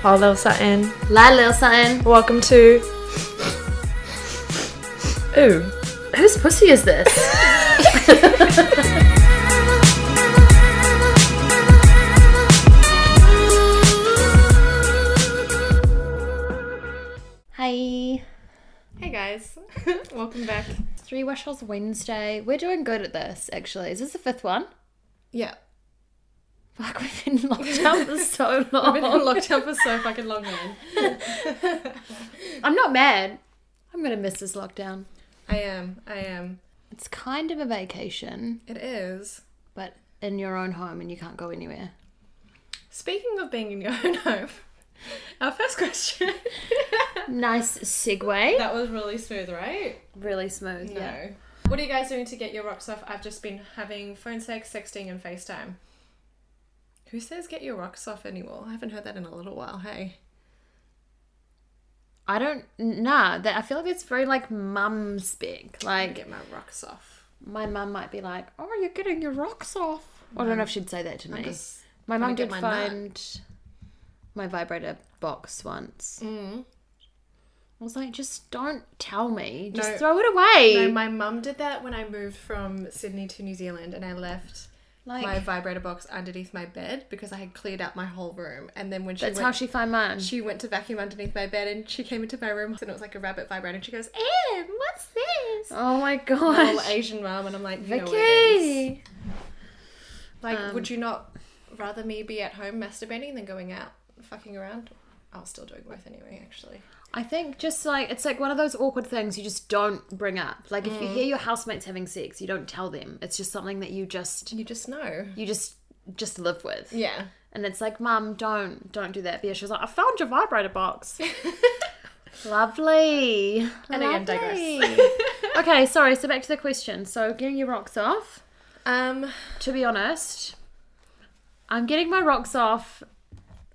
Paul Lil Sutton. La Lil something. Welcome to. Ooh. Whose pussy is this? Hi. Hey guys. Welcome back. Three Wishes Wednesday. We're doing good at this, actually. Is this the fifth one? Yeah. Fuck, we've been locked down for so long. I've been in lockdown for so fucking long, man. I'm not mad. I'm gonna miss this lockdown. I am. I am. It's kind of a vacation, It is. but in your own home and you can't go anywhere. Speaking of being in your own home, our first question. Nice segue. that was really smooth, right? Really smooth, No. yeah. What are you guys doing to get your rocks off? I've just been having phone sex, sexting, and FaceTime. Who says get your rocks off anymore? I haven't heard that in a little while, hey. I don't nah. That I feel like it's very like mum speak. Like get my rocks off. my mum might be like, "Oh, you're getting your rocks off." I don't know if she'd say that to me. my mum did my nut. find my vibrator box once. Mm. I was like, "Just don't tell me. Just No. throw it away." No, my mum did that when I moved from Sydney to New Zealand and I left like my vibrator box underneath my bed because I had cleared out my whole room. And then when she that's went, how she found mine. she went to vacuum underneath my bed and she came into my room and it was like a rabbit vibrator and she goes, Em, what's this? oh my My little Asian mum and I'm like, you know it is. Vicky. Like, Um, would you not rather me be at home masturbating than going out fucking around? I was still doing both anyway, actually. I think just like it's like one of those awkward things you just don't bring up. Like if you Mm. hear your housemates having sex, you don't tell them. It's just something that you just You just know. you just just live with. Yeah. And it's like, Mum, don't don't do that. But yeah, she was like, I found your vibrator box. Lovely. And again, digress. Lovely. okay, sorry. So back to the question. So getting your rocks off. Um, To be honest, I'm getting my rocks off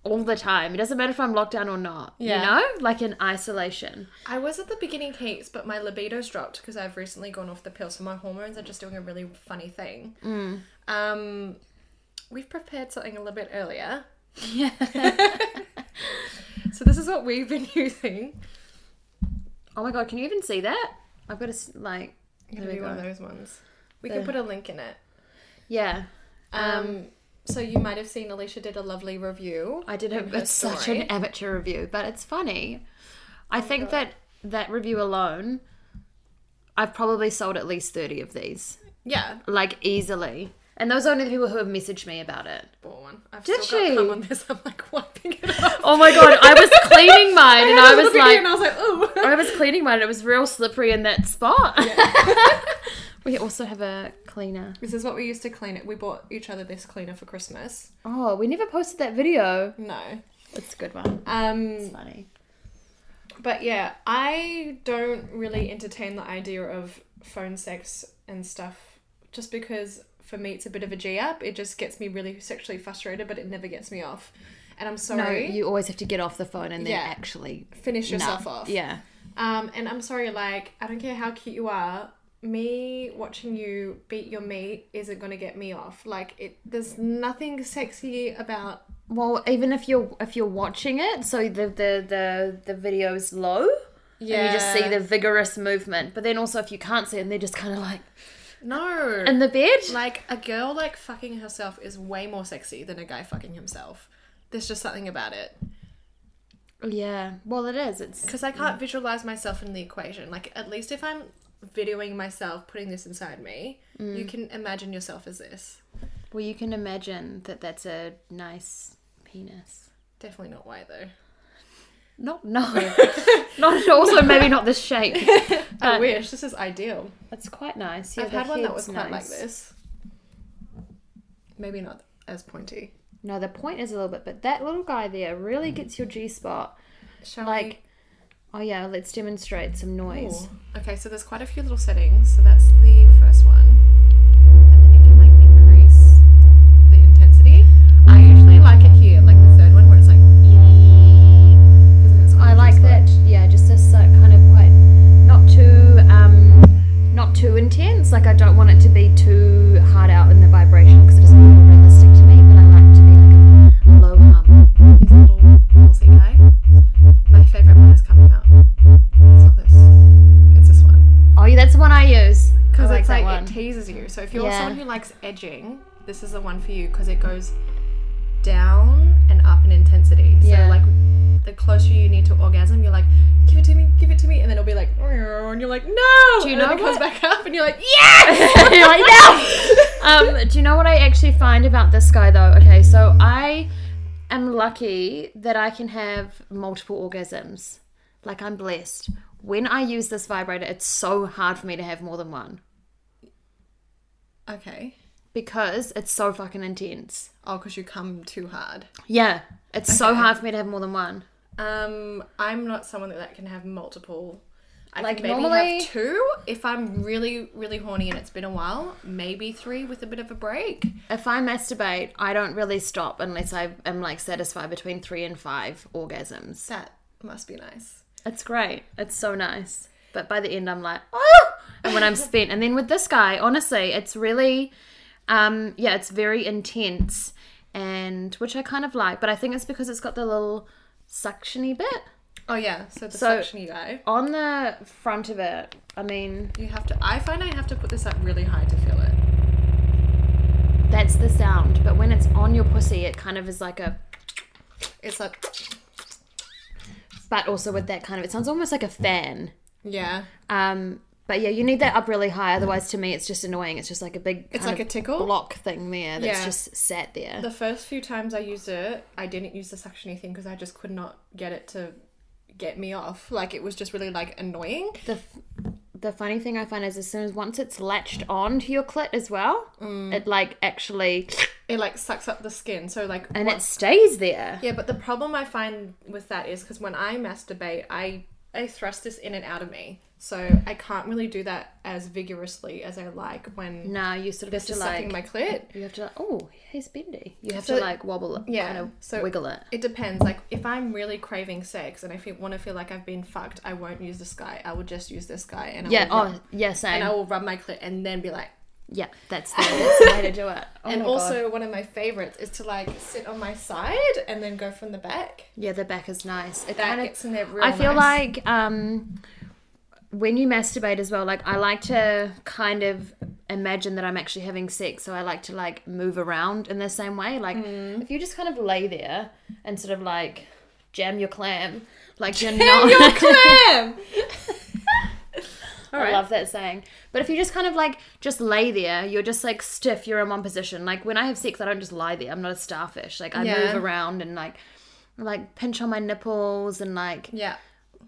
all the time. It doesn't matter if I'm locked down or not. Yeah. You know, like in isolation. I was at the beginning heaps, but my libido's dropped because I've recently gone off the pill, so my hormones are just doing a really funny thing. Mm. Um, we've prepared something a little bit earlier. Yeah. So this is what we've been using. oh my god, can you even see that? I've got to s- like. Gonna be one of those ones. We There. can put a link in it. Yeah. Um, so you might have seen Alicia did a lovely review. I did a, it's such an amateur review, but it's funny. Oh I think God. that that review alone, I've probably sold at least 30 of these, Yeah, like easily. And those are only the people who have messaged me about it. bought one. I've Did still got on this. I'm like wiping it off. Oh my god, I was cleaning mine and had I was look at you like, and I was like, ooh. I was cleaning mine and it was real slippery in that spot. we also have a cleaner. This is what we used to clean it. We bought each other this cleaner for Christmas. Oh, we never posted that video. No. It's a good one. Um, It's funny. But yeah, I don't really entertain the idea of phone sex and stuff just because for me it's a bit of a G up. It just gets me really sexually frustrated, but it never gets me off. And I'm sorry. No, you always have to get off the phone and then Yeah. actually finish yourself nut. off. Yeah. Um, and I'm sorry, like, I don't care how cute you are. Me watching you beat your meat isn't gonna get me off. Like it there's nothing sexy about Well, even if you're if you're watching it, so the the the the video is low, and you just see the vigorous movement. But then also if you can't see it, and they're just kind of like No. in the bed. Like a girl like fucking herself is way more sexy than a guy fucking himself. There's just something about it yeah. Well, it is. It's because I can't visualize myself in the equation. Like at least if I'm videoing myself putting this inside me, you mm. can imagine yourself as this. well, you can imagine that that's a nice penis. Definitely not white though. Not no, not also maybe not this shape. I wish this is ideal. it's quite nice. Yeah, I've had one that was quite like this. Maybe not as pointy. No, the point is a little bit, but that little guy there really gets your G spot. Shall Like, oh yeah, let's demonstrate some noise. Ooh. Okay, so there's quite a few little settings. So that's the first one, and then you can like increase the intensity. I usually like it here, like the third one where it's like. it's I like that. Yeah, just this uh, kind of quite not too um not too intense. Like I don't want it to be too pleases you. So if you're Yeah. someone who likes edging, this is the one for you because it goes down and up in intensity. So Yeah. like the closer you need to orgasm, you're like, give it to me, give it to me, and then it'll be like, and you're like, no. Do you and then know it comes back up, and you're like, yes. You're like, no! um, do you know what I actually find about this guy though? Okay, so I am lucky that I can have multiple orgasms. Like I'm blessed. When I use this vibrator, it's so hard for me to have more than one okay. because it's so fucking intense. Oh, because you come too hard. Yeah, it's so hard for me to have more than one. Um, I'm not someone that can have multiple. I Like, can maybe normally- have two if I'm really, really horny and it's been a while. Maybe three with a bit of a break. If I masturbate, I don't really stop unless I am like satisfied between three and five orgasms. That must be nice. It's great. It's so nice. But by the end, I'm like, oh! And when I'm spent, and then with this guy, honestly, it's really, um, yeah, it's very intense, and which I kind of like. But I think it's because it's got the little suctiony bit Oh yeah, so the So- suctiony guy. on the front of it. I mean, You have to. I find I have to put this up really high to feel it. that's the sound. But when it's on your pussy, it kind of is like a, It's like, but also with that kind of, it sounds almost like a fan. yeah, Um, but yeah, you need that up really high. Otherwise, to me, it's just annoying. It's just like a big, it's like a tickle. block thing there that's Yeah. just sat there. The first few times I used it, I didn't use the suctiony thing because I just could not get it to get me off. Like it was just really like annoying. the the funny thing I find is as soon as once it's latched on to your clit as well, Mm. it like actually It like sucks up the skin. So like and what- it stays there. Yeah, but the problem I find with that is because when I masturbate, I I thrust this in and out of me, so I can't really do that as vigorously as I like when No, you sort of have is to sucking like my clit. you have to like, oh he's bendy. You have So- to like wobble it, Yeah, kind of so- wiggle it. It depends. Like if I'm really craving sex and I feel, want to feel like I've been fucked, I won't use this guy. I will just use this guy and I Yeah. will oh, rub, Oh yeah. Same. and I will rub my clit and then be like. Yeah. That's the, that's the way to do it. Oh and also God. one of my favorites is to like sit on my side and then go from the back. yeah, the back is nice. It kind of gets in there real I feel nice. like um, when you masturbate as well, like I like to kind of imagine that I'm actually having sex, so I like to like move around in the same way. Like Mm. if you just kind of lay there and sort of like jam your clam, like you're not. your clam. All I right. love that saying. But if you just kind of like just lay there, you're just like stiff. You're in one position. Like when I have sex, I don't just lie there. I'm not a starfish. Like I Yeah. move around and like like pinch on my nipples and like Yeah.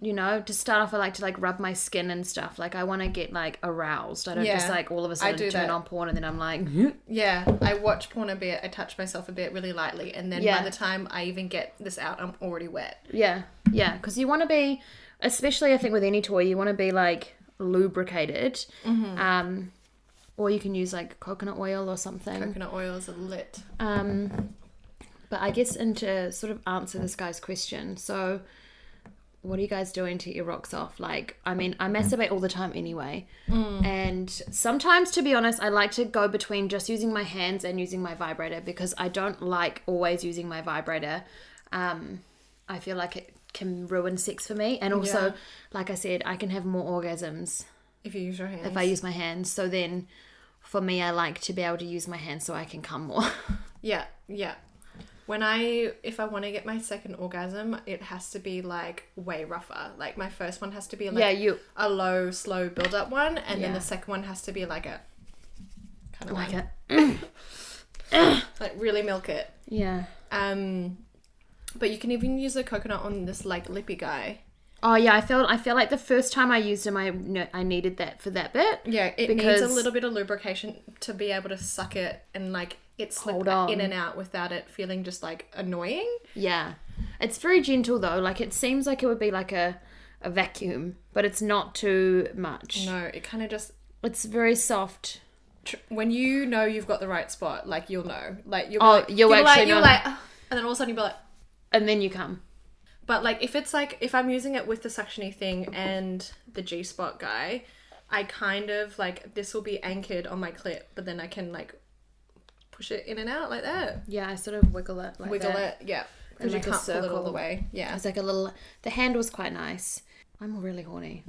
you know, to start off, I like to like rub my skin and stuff. Like I want to get like aroused. I don't just Yeah, like all of a sudden do turn that. on porn and then I'm like, Yeah, I watch porn a bit, I touch myself a bit really lightly, and then Yeah. by the time I even get this out, I'm already wet. yeah, yeah, because you want to be, especially I think with any toy, you want to be like lubricated. Mm-hmm. Um, or you can use like coconut oil or something. Coconut oils are lit. Um, but I guess and to sort of answer this guy's question, so what are you guys doing to your rocks off? Like, I mean, I masturbate all the time anyway, and sometimes, to be honest, I like to go between just using my hands and using my vibrator because I don't like always using my vibrator. Um, I feel like it can ruin sex for me, and also, Yeah. like I said, I can have more orgasms If you use your hands. if I use my hands. So then, for me, I like to be able to use my hands so I can come more. Yeah, yeah. When I, if I want to get my second orgasm, it has to be like way rougher. Like my first one has to be like yeah, you a low, slow build up one, and then the second one has to be like a kind of like like, it. like really milk it. Yeah. Um, but you can even use the coconut on this like lippy guy. Oh yeah, I felt I feel like the first time I used them, I I needed that for that bit. Yeah, it needs a little bit of lubrication to be able to suck it and like it slip in and out without it feeling just like annoying. Yeah, it's very gentle though. Like it seems like it would be like a a vacuum, but it's not too much. No, it kind of just It's very soft. tr- when you know you've got the right spot, like you'll know, like you'll Oh, like, you'll you'll actually like, know. like, and then all of a sudden you'll be like. And then you come. But like if it's like if I'm using it with the suctiony thing and the G spot guy, I kind of like this will be anchored on my clip, but then I can like push it in and out like that. Yeah, I sort of wiggle it like Wiggle that. it, yeah. Because you like can't pull it all the way. Yeah. It's like a little. The hand was quite nice. I'm really horny.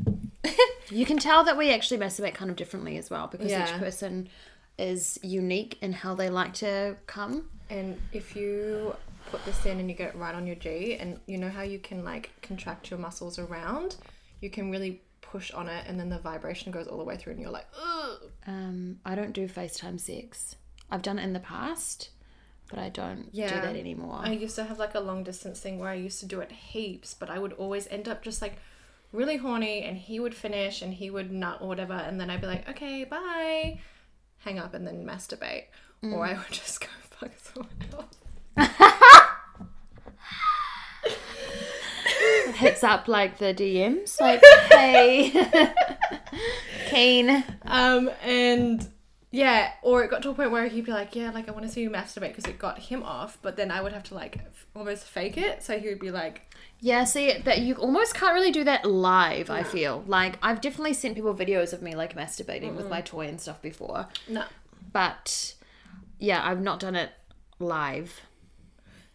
You can tell that we actually masturbate kind of differently as well because Yeah. each person is unique in how they like to come. And if you put this in and you get it right on your G, and you know how you can like contract your muscles around, you can really push on it, and then the vibration goes all the way through, and you're like, ugh. Um, I don't do FaceTime sex. I've done it in the past, but I don't do that anymore. I used to have like a long distance thing where I used to do it heaps, but I would always end up just like really horny, and he would finish, and he would nut or whatever, and then I'd be like, okay, bye, hang up, and then masturbate, or I would just go fuck someone else. Hits up like the DMs, like, hey, keen. Um, and yeah, or it got to a point where he'd be like, yeah, like I want to see you masturbate because it got him off, but then I would have to like f- almost fake it. So he would be like, Yeah, see, that you almost can't really do that live, I feel. Like, I've definitely sent people videos of me, like, masturbating with my toy and stuff before. no, But, yeah, I've not done it live.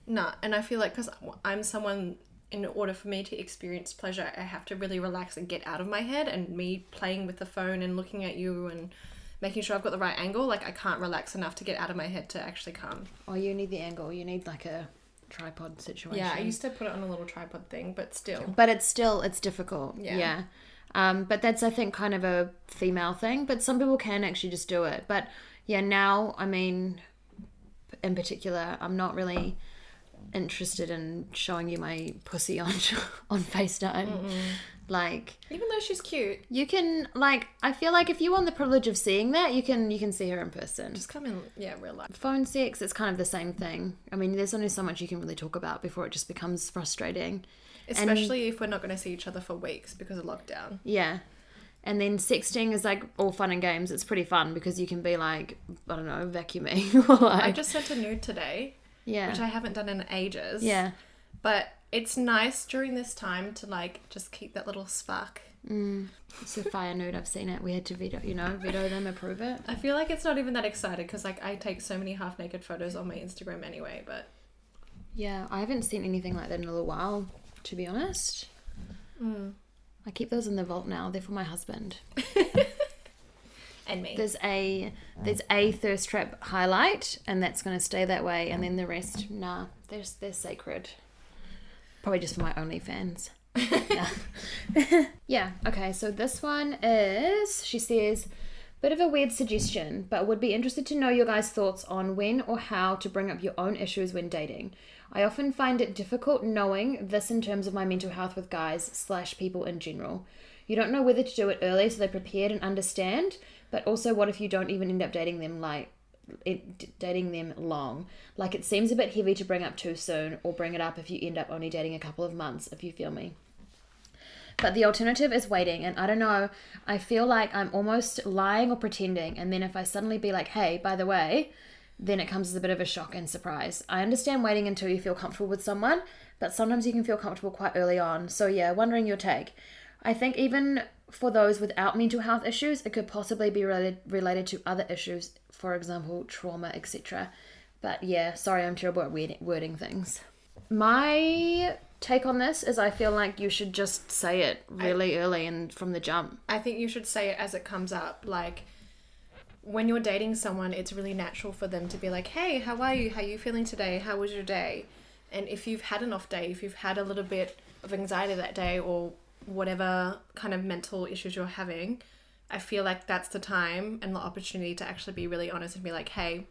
no. And I feel like because I'm someone, in order for me to experience pleasure, I have to really relax and get out of my head. And me playing with the phone and looking at you and making sure I've got the right angle, like I can't relax enough to get out of my head to actually come. Oh, you need the angle. You need, like, a tripod situation. Yeah, I used to put it on a little tripod thing, but still. but it's still it's difficult Yeah. yeah, Um, but that's i think kind of a female thing but some people can actually just do it but yeah now i mean in particular i'm not really interested in showing you my pussy on on facetime like Even though she's cute, you can like i feel like if you want the privilege of seeing that you can you can see her in person just come in, yeah, real life. phone sex it's kind of the same thing i mean there's only so much you can really talk about before it just becomes frustrating Especially if we're not going to see each other for weeks because of lockdown. Yeah. And then sexting is like all fun and games. It's pretty fun because you can be like, I don't know, vacuuming or like, I just sent a nude today, yeah, which I haven't done in ages. yeah, But it's nice during this time to like just keep that little spark. Mm. it's a fire nude. I've seen it. We had to veto, you know, veto them, approve it. I feel like it's not even that excited because like I take so many half naked photos on my Instagram anyway. But Yeah, I haven't seen anything like that in a little while, to be honest. Mm. I keep those in the vault now. They're for my husband. and me. There's a there's a thirst trap highlight, and that's gonna stay that way. And then the rest, nah, they're they're sacred. Probably just for my OnlyFans. yeah. yeah. Okay. So this one is she says, bit of a weird suggestion, but would be interested to know your guys' thoughts on when or how to bring up your own issues when dating. I often find it difficult knowing this in terms of my mental health with guys slash people in general. You don't know whether to do it early so they're prepared and understand, but also what if you don't even end up dating them like it, dating them long. Like it seems a bit heavy to bring up too soon, or bring it up if you end up only dating a couple of months, if you feel me. But the alternative is waiting, and I don't know. I feel like I'm almost lying or pretending, and then if I suddenly be like, hey, by the way, then it comes as a bit of a shock and surprise. I understand waiting until you feel comfortable with someone, but sometimes you can feel comfortable quite early on. So, yeah, wondering your take. I think even for those without mental health issues, it could possibly be related related to other issues, for example, trauma, etc. But yeah, sorry, I'm terrible at word- wording things. My take on this is I feel like you should just say it really early and from the jump. I think you should say it as it comes up. Like when you're dating someone, it's really natural for them to be like, "Hey, how are you? How are you feeling today? How was your day?" And if you've had an off day, if you've had a little bit of anxiety that day or whatever kind of mental issues you're having, I feel like that's the time and the opportunity to actually be really honest and be like, "Hey,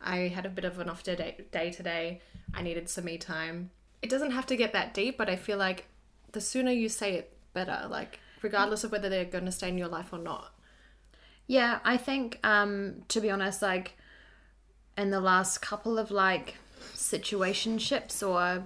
I had a bit of an off day, day today. I needed some me time." It doesn't have to get that deep, but I feel like the sooner you say it, better. Like regardless of whether they're going to stay in your life or not. Yeah, I think um to be honest, like in the last couple of like situationships or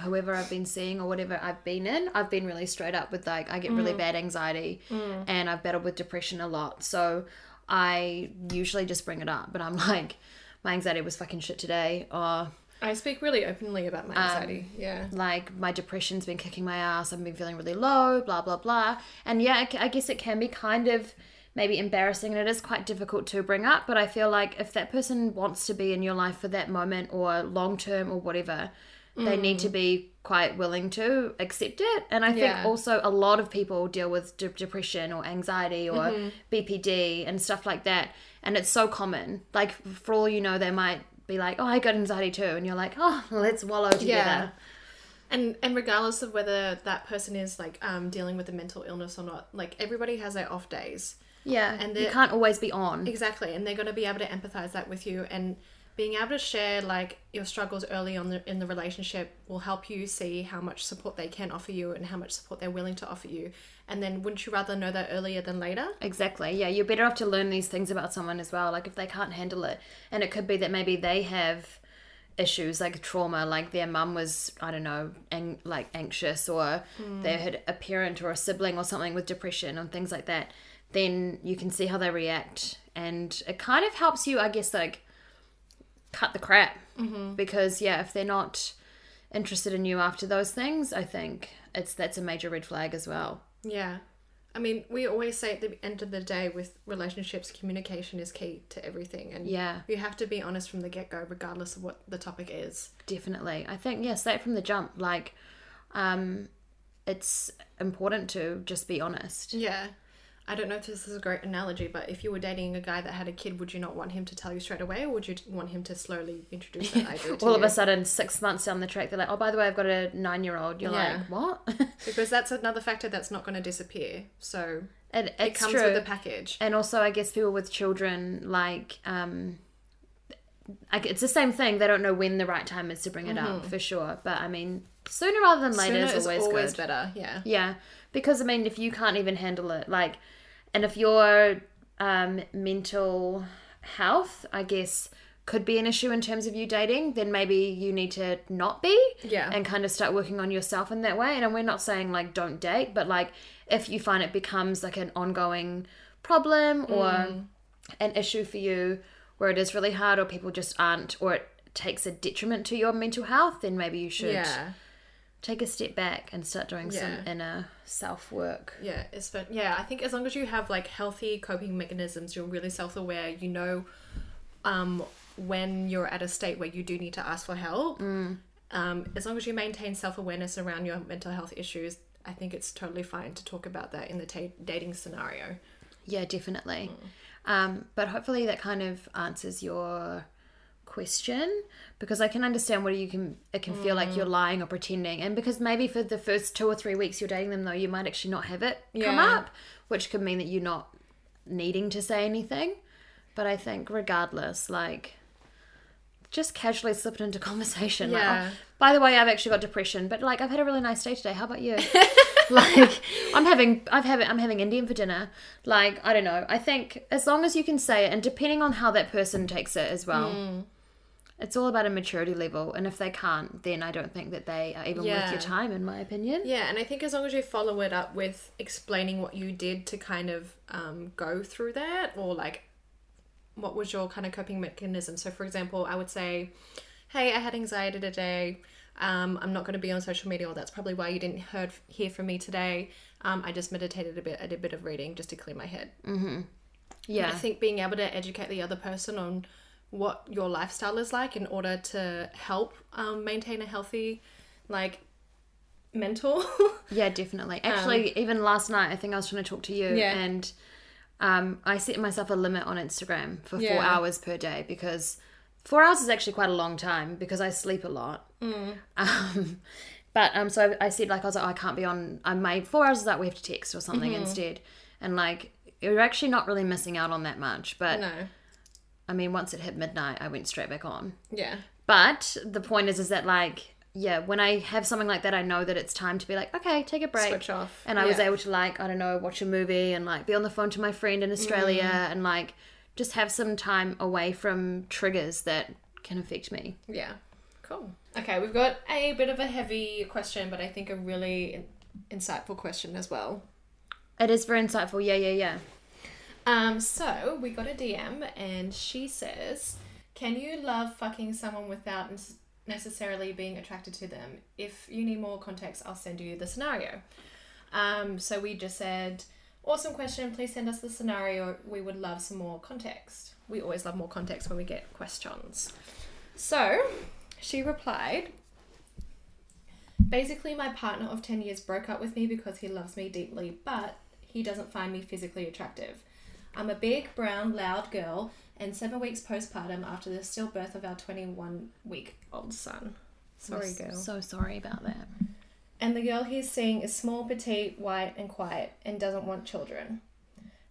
whoever I've been seeing or whatever I've been in, I've been really straight up with like I get really mm. bad anxiety mm. and I've battled with depression a lot. So I usually just bring it up, but I'm like my anxiety was fucking shit today or I speak really openly about my anxiety. Um, yeah. like my depression's been kicking my ass i've been feeling really low blah blah blah and yeah I guess it can be kind of maybe embarrassing and it is quite difficult to bring up but i feel like if that person wants to be in your life for that moment or long term or whatever they need to be quite willing to accept it. And I think Yeah. also a lot of people deal with de- depression or anxiety or BPD and stuff like that. And it's so common. Like, for all you know, they might be like, oh, I got anxiety too. And you're like, oh, let's wallow together. Yeah. And and regardless of whether that person is like um, dealing with a mental illness or not, like everybody has their off days. Yeah. And And you can't always be on. Exactly, and they're going to be able to empathize that with you, and being able to share like your struggles early on the, in the relationship will help you see how much support they can offer you and how much support they're willing to offer you. And then, wouldn't you rather know that earlier than later? Exactly. Yeah, you're better off to learn these things about someone as well. Like if they can't handle it, and it could be that maybe they have issues like trauma, like their mum was I don't know, ang- like anxious, or hmm. they had a parent or a sibling or something with depression and things like that. Then you can see how they react, and it kind of helps you, I guess, like cut the crap mm-hmm. because yeah, if they're not interested in you after those things, I think it's that's a major red flag as well. Yeah. I mean, we always say at the end of the day with relationships, communication is key to everything. And Yeah. you have to be honest from the get go, regardless of what the topic is. Definitely. I think, yeah, straight from the jump, like, um, it's important to just be honest. Yeah. I don't know if this is a great analogy, but if you were dating a guy that had a kid, would you not want him to tell you straight away, or would you want him to slowly introduce that idea to you? All you? of a sudden, six months down the track, they're like, oh, by the way, I've got a nine year old. You're Yeah. like, what? because that's another factor that's not going to disappear. So it, it comes true. with a package. and also, I guess people with children, like, um, like it's the same thing. They don't know when the right time is to bring it up, for sure. But I mean, sooner rather than later Mm-hmm. Sooner is always, always good. better. Yeah. Yeah, because I mean, if you can't even handle it, like, and if your um, mental health, I guess, could be an issue in terms of you dating, then maybe you need to not be. Yeah. And kind of start working on yourself in that way. And we're not saying like don't date, but like if you find it becomes like an ongoing problem or Mm. an issue for you where it is really hard or people just aren't or it takes a detriment to your mental health, then maybe you should Yeah. Take a step back and start doing some inner self work. Yeah, it's but yeah, I think as long as you have like healthy coping mechanisms, you're really self-aware. You know, um, when you're at a state where you do need to ask for help. Mm. Um, as long as you maintain self-awareness around your mental health issues, I think it's totally fine to talk about that in the ta- dating scenario. Yeah, definitely. Mm. Um, but hopefully that kind of answers your question because I can understand what you can it can feel like Mm. you're lying or pretending and because maybe for the first two or three weeks you're dating them though you might actually not have it come up which could mean that you're not needing to say anything but I think regardless like just casually slip it into conversation like, Yeah. oh, by the way I've actually got depression but like I've had a really nice day today how about you like I'm having I've having I'm having Indian for dinner. Like I don't know. I think as long as you can say it, and depending on how that person takes it as well, Hmm. It's all about a maturity level. And if they can't, then I don't think that they are even worth your time, in my opinion. Yeah, and I think as long as you follow it up with explaining what you did to kind of um, go through that, or like what was your kind of coping mechanism. So, for example, I would say, "Hey, I had anxiety today. Um, I'm not going to be on social media, or that's probably why you didn't heard hear from me today. Um, I just meditated a bit. I did a bit of reading just to clear my head. Yeah, I think being able to educate the other person on what your lifestyle is like in order to help um, maintain a healthy, like, mental. yeah, definitely. Actually, even last night, I think I was trying to talk to you, Um, Yeah. and um, I set myself a limit on Instagram for four Yeah. hours per day because four hours is actually quite a long time because I sleep a lot. Mm. Um, but um, so I, I said like I was like oh, I can't be on. I made four hours of that we have to text or something Mm-hmm. instead, and like you're actually not really missing out on that much. But no. I mean, once it hit midnight, I went straight back on. Yeah. But the point is, is that like yeah, when I have something like that, I know that it's time to be like okay, take a break. Switch off. And I was able to like I don't know watch a movie and like be on the phone to my friend in Australia Mm. and like just have some time away from triggers that can affect me. Yeah. Cool. Okay, we've got a bit of a heavy question, but I think a really insightful question as well. It is very insightful. Yeah, yeah, yeah. Um, so we got a DM, and she says, "Can you love fucking someone without necessarily being attracted to them? If you need more context, I'll send you the scenario." Um, so we just said, "Awesome question. Please send us the scenario. We would love some more context. We always love more context when we get questions." So she replied, Basically, my partner of 10 years broke up with me because he loves me deeply, but he doesn't find me physically attractive. I'm a big, brown, loud girl, and seven weeks postpartum after the stillbirth of our 21 week old son. Sorry, girl. So sorry about that. And the girl he's seeing is small, petite, white, and quiet, and doesn't want children.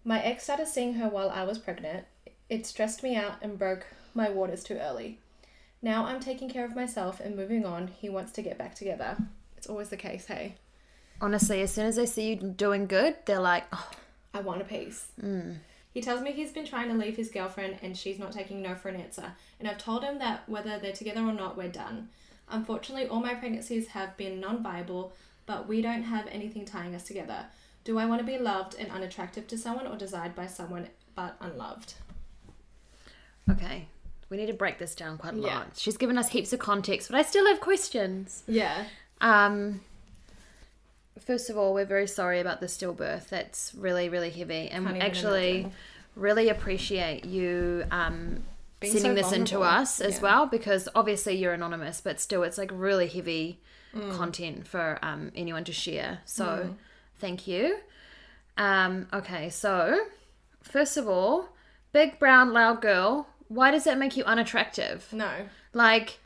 My ex started seeing her while I was pregnant. It stressed me out and broke my waters too early. Now I'm taking care of myself and moving on. He wants to get back together. It's always the case, hey? Honestly, as soon as they see you doing good, they're like, oh, I want a piece. Mm. He tells me he's been trying to leave his girlfriend and she's not taking no for an answer. And I've told him that whether they're together or not, we're done. Unfortunately, all my pregnancies have been non viable, but we don't have anything tying us together. Do I want to be loved and unattractive to someone or desired by someone but unloved? okay, we need to break this down quite a Yeah. lot. She's given us heaps of context, but I still have questions. Yeah. Um, first of all, we're very sorry about the stillbirth. That's really, really heavy, and actually imagine. really appreciate you um, sending so this into us as Yeah. well, because obviously you're anonymous, but still, it's like really heavy Mm. content for um, anyone to share. So, thank you. Um, okay, so first of all, big brown loud girl. Why does that make you unattractive? No. Like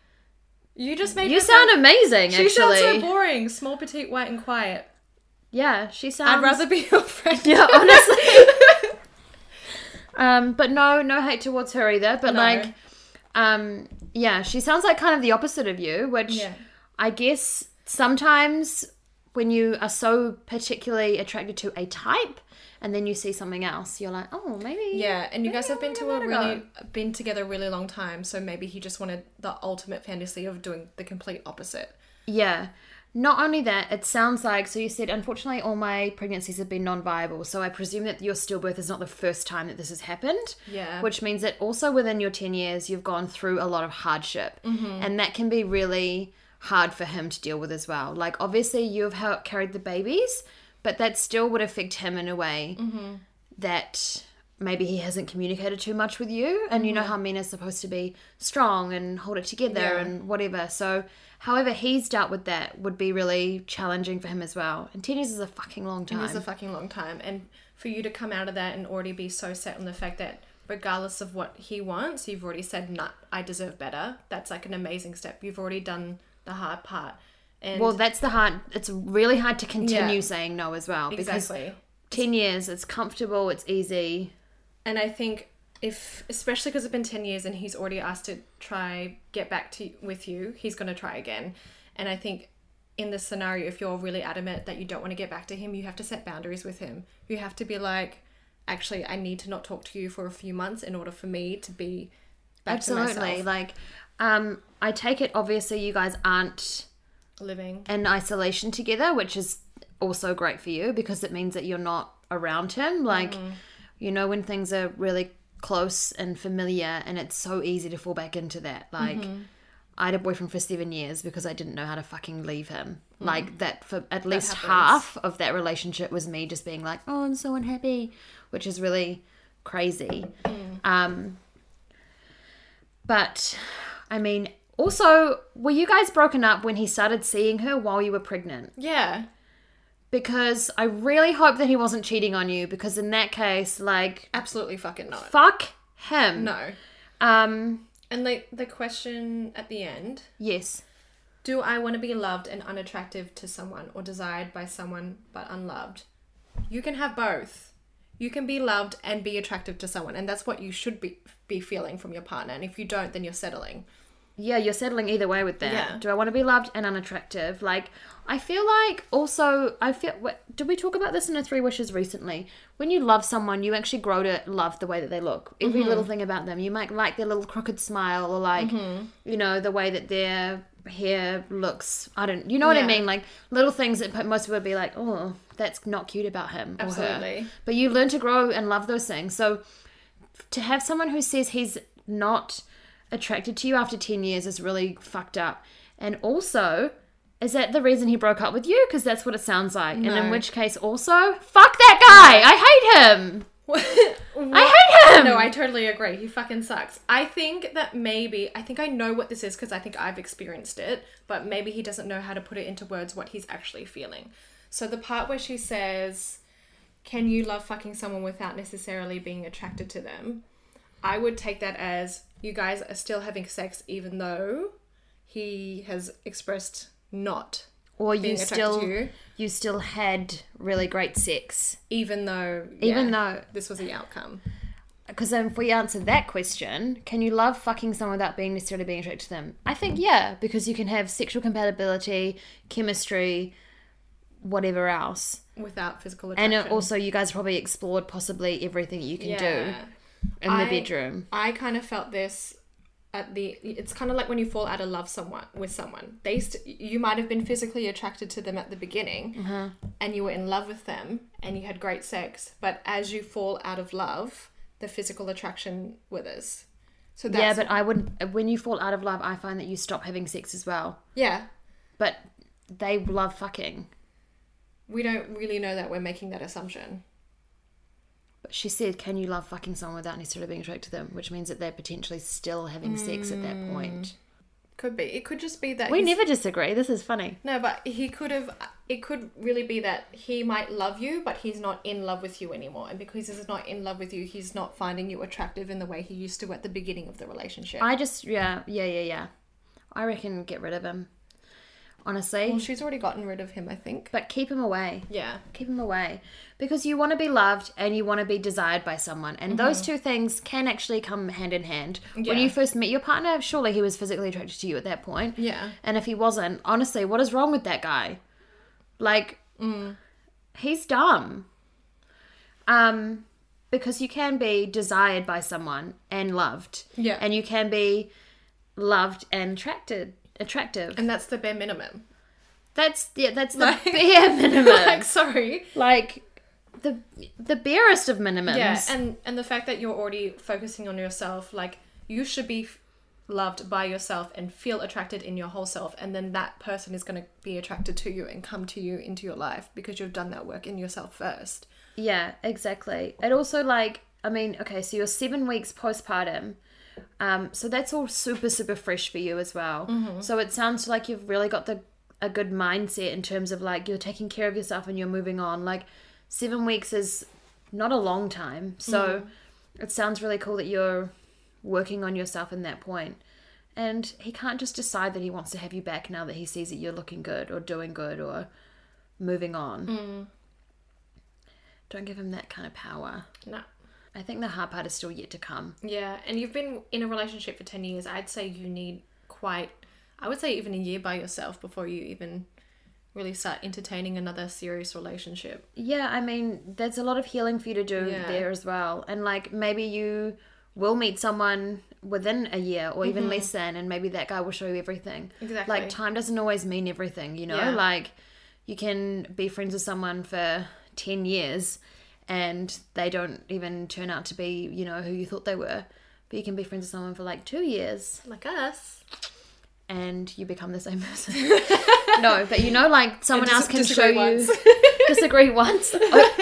You just made you her sound amazing. She sounds so boring. Small, petite, white, and quiet. yeah, she sounds. I'd rather be your friend. Yeah, honestly. um, but no, no hate towards her either. But No. like, um, yeah, she sounds like kind of the opposite of you, which Yeah. I guess sometimes when you are so particularly attracted to a type, and then you see something else, you're like, oh, maybe. Yeah, and you guys have been to a really been together a really long time, so maybe he just wanted the ultimate fantasy of doing the complete opposite. Yeah. Not only that, it sounds like so you said unfortunately all my pregnancies have been non-viable. So I presume that your stillbirth is not the first time that this has happened. Yeah. Which means that also within your 10 years you've gone through a lot of hardship. Mm-hmm. And that can be really hard for him to deal with as well. Like obviously you've helped carried the babies, but that still would affect him in a way Mm-hmm. that maybe he hasn't communicated too much with you and you know how men are supposed to be strong and hold it together Mm-hmm. Yeah. and whatever so however he's dealt with that would be really challenging for him as well and 10 years is a fucking long time It is a fucking long time, and for you to come out of that and already be so set on the fact that regardless of what he wants, you've already said, "Nah, I deserve better." That's like an amazing step. You've already done the hard part, and well that's the hard it's really hard to continue Yeah. saying no as well because exactly. 10 years it's comfortable it's easy And I think if, especially because it's been 10 years and he's already asked to try get back to with you, he's going to try again. And I think in this scenario, if you're really adamant that you don't want to get back to him, you have to set boundaries with him. You have to be like, actually, I need to not talk to you for a few months in order for me to be back to absolutely myself. like um i take it obviously you guys aren't living. in isolation together, which is also great for you because it means that you're not around him. Like, mm. you know, when things are really close and familiar, and it's so easy to fall back into that. Like, mm-hmm. I had a boyfriend for seven years because I didn't know how to fucking leave him. Mm. Like, that for at least half of that relationship was me just being like, oh, I'm so unhappy, which is really crazy. Mm. Um, but I mean, also, were you guys broken up when he started seeing her while you were pregnant? Yeah. Because I really hope that he wasn't cheating on you. Because in that case, like, Absolutely fucking not. fuck him. No. Um. And like the question at the end Yes. Do I want to be loved and unattractive to someone or desired by someone but unloved? You can have both. You can be loved and be attractive to someone, and that's what you should be be feeling from your partner. And if you don't, then you're settling. Yeah, you're settling either way with that. Yeah. Do I want to be loved and unattractive? Like, I feel like also, I feel. What, did we talk about this in a Three Wishes recently? When you love someone, you actually grow to love the way that they look. Every mm-hmm. little thing about them. You might like their little crooked smile or like, mm-hmm. you know, the way that their hair looks. I don't. You know what I mean? Like little things that most people would be like, oh, that's not cute about him or her. Absolutely. But you learn to grow and love those things. So to have someone who says he's not attracted to you after 10 years is really fucked up. And also, is that the reason he broke up with you? Because that's what it sounds like. And in which case, also, fuck that guy. I hate him. I hate him. No, I totally agree. He fucking sucks. I think that maybe I think I know what this is because I think I've experienced it, but maybe he doesn't know how to put it into words what he's actually feeling. So the part where she says, "Can you love fucking someone without necessarily being attracted to them?" I would take that as you guys are still having sex even though he has expressed not or you being still to you, you still had really great sex. Even though even yeah, though. this was the outcome. because if we answer that question can you love fucking someone without being necessarily being attracted to them? I think yeah because you can have sexual compatibility chemistry whatever else. Without physical and attraction. it also you guys probably explored possibly everything you can do in the I- bedroom I kind of felt this at the. It's kind of like when you fall out of love someone with someone. They st- you might have been physically attracted to them at the beginning, Uh-huh. and you were in love with them, and you had great sex. But as you fall out of love, the physical attraction withers. So that's yeah but i wouldn't when you fall out of love i find that you stop having sex as well yeah. but they love fucking We don't really know that we're making that assumption. But she said, "Can you love fucking someone without necessarily being attracted to them?" Which means that they're potentially still having sex at that hmm. point. Could be. It could just be that We never disagree. This is funny. No, but he could have. It could really be that he might love you, but he's not in love with you anymore. And because he's not in love with you, he's not finding you attractive in the way he used to at the beginning of the relationship. I just, yeah, yeah, yeah, yeah. I reckon get rid of him. Honestly, well, she's already gotten rid of him, I think. but keep him away. Yeah. Keep him away because you want to be loved and you want to be desired by someone, and those two things can actually come hand in hand. When you first met your partner, surely he was physically attracted to you at that point. Yeah. And if he wasn't, honestly, what is wrong with that guy? Like, he's dumb. Um, because you can be desired by someone and loved. Yeah. And you can be loved and attracted, attractive. And that's the bare minimum. That's yeah, that's the Like- bare minimum. like, sorry. like, the the barest of minimums. Yeah, and and the fact that you're already focusing on yourself, like you should be f- loved by yourself and feel attracted in your whole self, and then that person is going to be attracted to you and come to you into your life because you've done that work in yourself first. Yeah, exactly. It also like I mean, okay, so you're seven weeks postpartum. Um, so that's all super, super fresh for you as well. Mm-hmm. So it sounds like you've really got the a good mindset in terms of like you're taking care of yourself and you're moving on. Like seven weeks is not a long time. So mm-hmm. it sounds really cool that you're working on yourself in that point. And he can't just decide that he wants to have you back now that he sees that you're looking good or doing good or moving on. Mm-hmm. Don't give him that kind of power. No. I think the hard part is still yet to come. Yeah, and you've been in a relationship for 10 years. I'd say you need quite, I would say even a year by yourself before you even really start entertaining another serious relationship. Yeah, I mean, there's a lot of healing for you to do Yeah. there as well. And like maybe you will meet someone within a year or even mm-hmm. less than, and maybe that guy will show you everything. Exactly. Like time doesn't always mean everything, you know? Yeah. Like you can be friends with someone for 10 years and they don't even turn out to be, you know, who you thought they were. But you can be friends with someone for like two years Like us. and you become the same person. no, but you know, like someone dis- else can show disagree you once. disagree once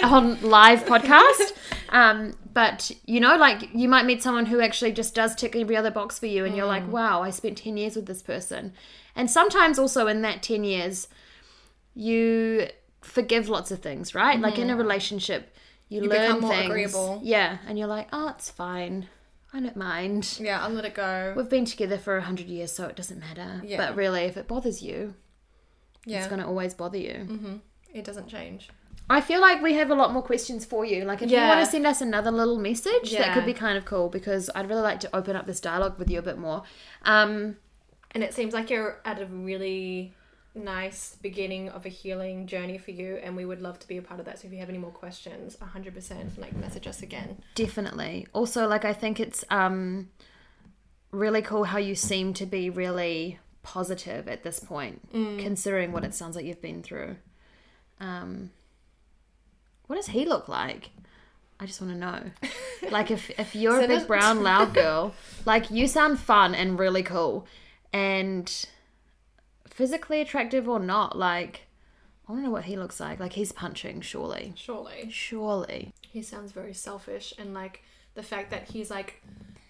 on live podcast. Um, but you know, like you might meet someone who actually just does tick every other box for you, and you're Mm. like, wow, I spent ten years with this person. And sometimes also in that ten years, you forgive lots of things, right? Like in a relationship, you, Mm-hmm. You learn become more things. agreeable. Yeah, and you're like, oh, it's fine. I don't mind. Yeah, I'll let it go. We've been together for a hundred years, so it doesn't matter. Yeah. But really, if it bothers you, Yeah, it's going to always bother you. it doesn't change. I feel like we have a lot more questions for you. Like, if you want to send us another little message, that could be kind of cool because I'd really like to open up this dialogue with you a bit more. Um, And it seems like you're at a really nice beginning of a healing journey for you, and we would love to be a part of that. So if you have any more questions, 100% like message us again. definitely. Also, like, I think it's um, really cool how you seem to be really positive at this point, considering what it sounds like you've been through. Um, what does he look like? I just want to know. Like, if if you're a big brown loud girl, like you sound fun and really cool, and physically attractive or not, like I don't know what he looks like. Like he's punching, surely. Surely. Surely. He sounds very selfish and like the fact that he's like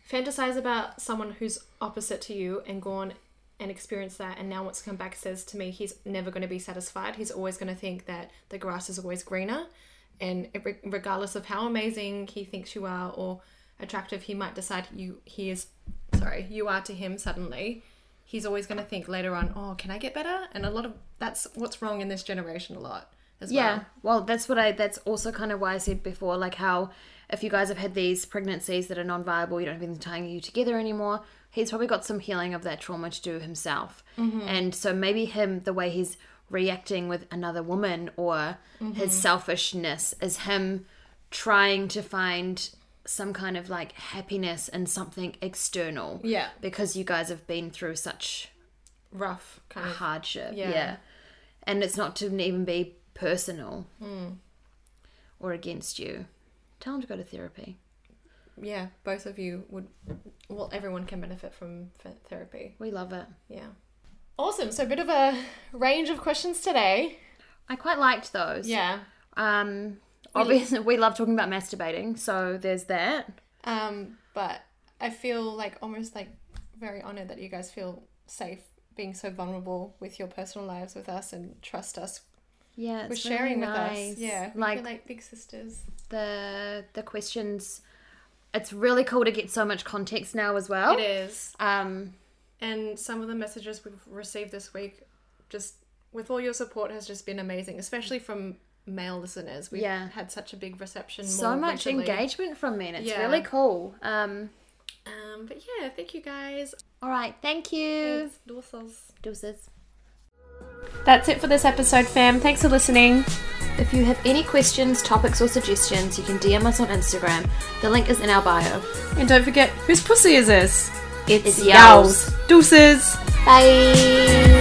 fantasize about someone who's opposite to you and gone and experienced that and now wants to come back says to me he's never going to be satisfied. He's always going to think that the grass is always greener and regardless of how amazing he thinks you are or attractive he might decide you he is sorry, you are to him suddenly. He's always going to think later on, "Oh, can I get better?" And a lot of that's what's wrong in this generation a lot as Yeah. well. Well, that's what I. That's also kind of why I said before, like how if you guys have had these pregnancies that are non-viable, you don't have anything tying you together anymore. He's probably got some healing of that trauma to do himself, mm-hmm. and so maybe him the way he's reacting with another woman or his mm-hmm. selfishness is him trying to find some kind of like happiness in something external. Yeah. Because you guys have been through such Rough kind of hardship. Yeah. Yeah. And it's not to even be personal Hmm. or against you. Tell them to go to therapy. yeah, both of you would. Well, everyone can benefit from therapy. We love it. Yeah. Awesome. So a bit of a range of questions today. I quite liked those. Yeah. Um, obviously, we love talking about masturbating, so there's that. Um, but I feel like almost like very honored that you guys feel safe being so vulnerable with your personal lives with us and trust us Yeah, with sharing really with us. Yeah. like, like big sisters. the the questions. It's really cool to get so much context now as well. It is. Um, And some of the messages we've received this week, just with all your support, has just been amazing, especially from male listeners. We've Yeah. had such a big reception. so much recently. engagement from men. It's Yeah. really cool. Um, Um, but yeah, thank you guys. all right, thank you. Thanks, Deuces. Deuces. That's it for this episode, fam. Thanks for listening. If you have any questions, topics, or suggestions, you can DM us on Instagram. The link is in our bio. And don't forget, whose pussy is this? It's Yow's. Deuces. Bye.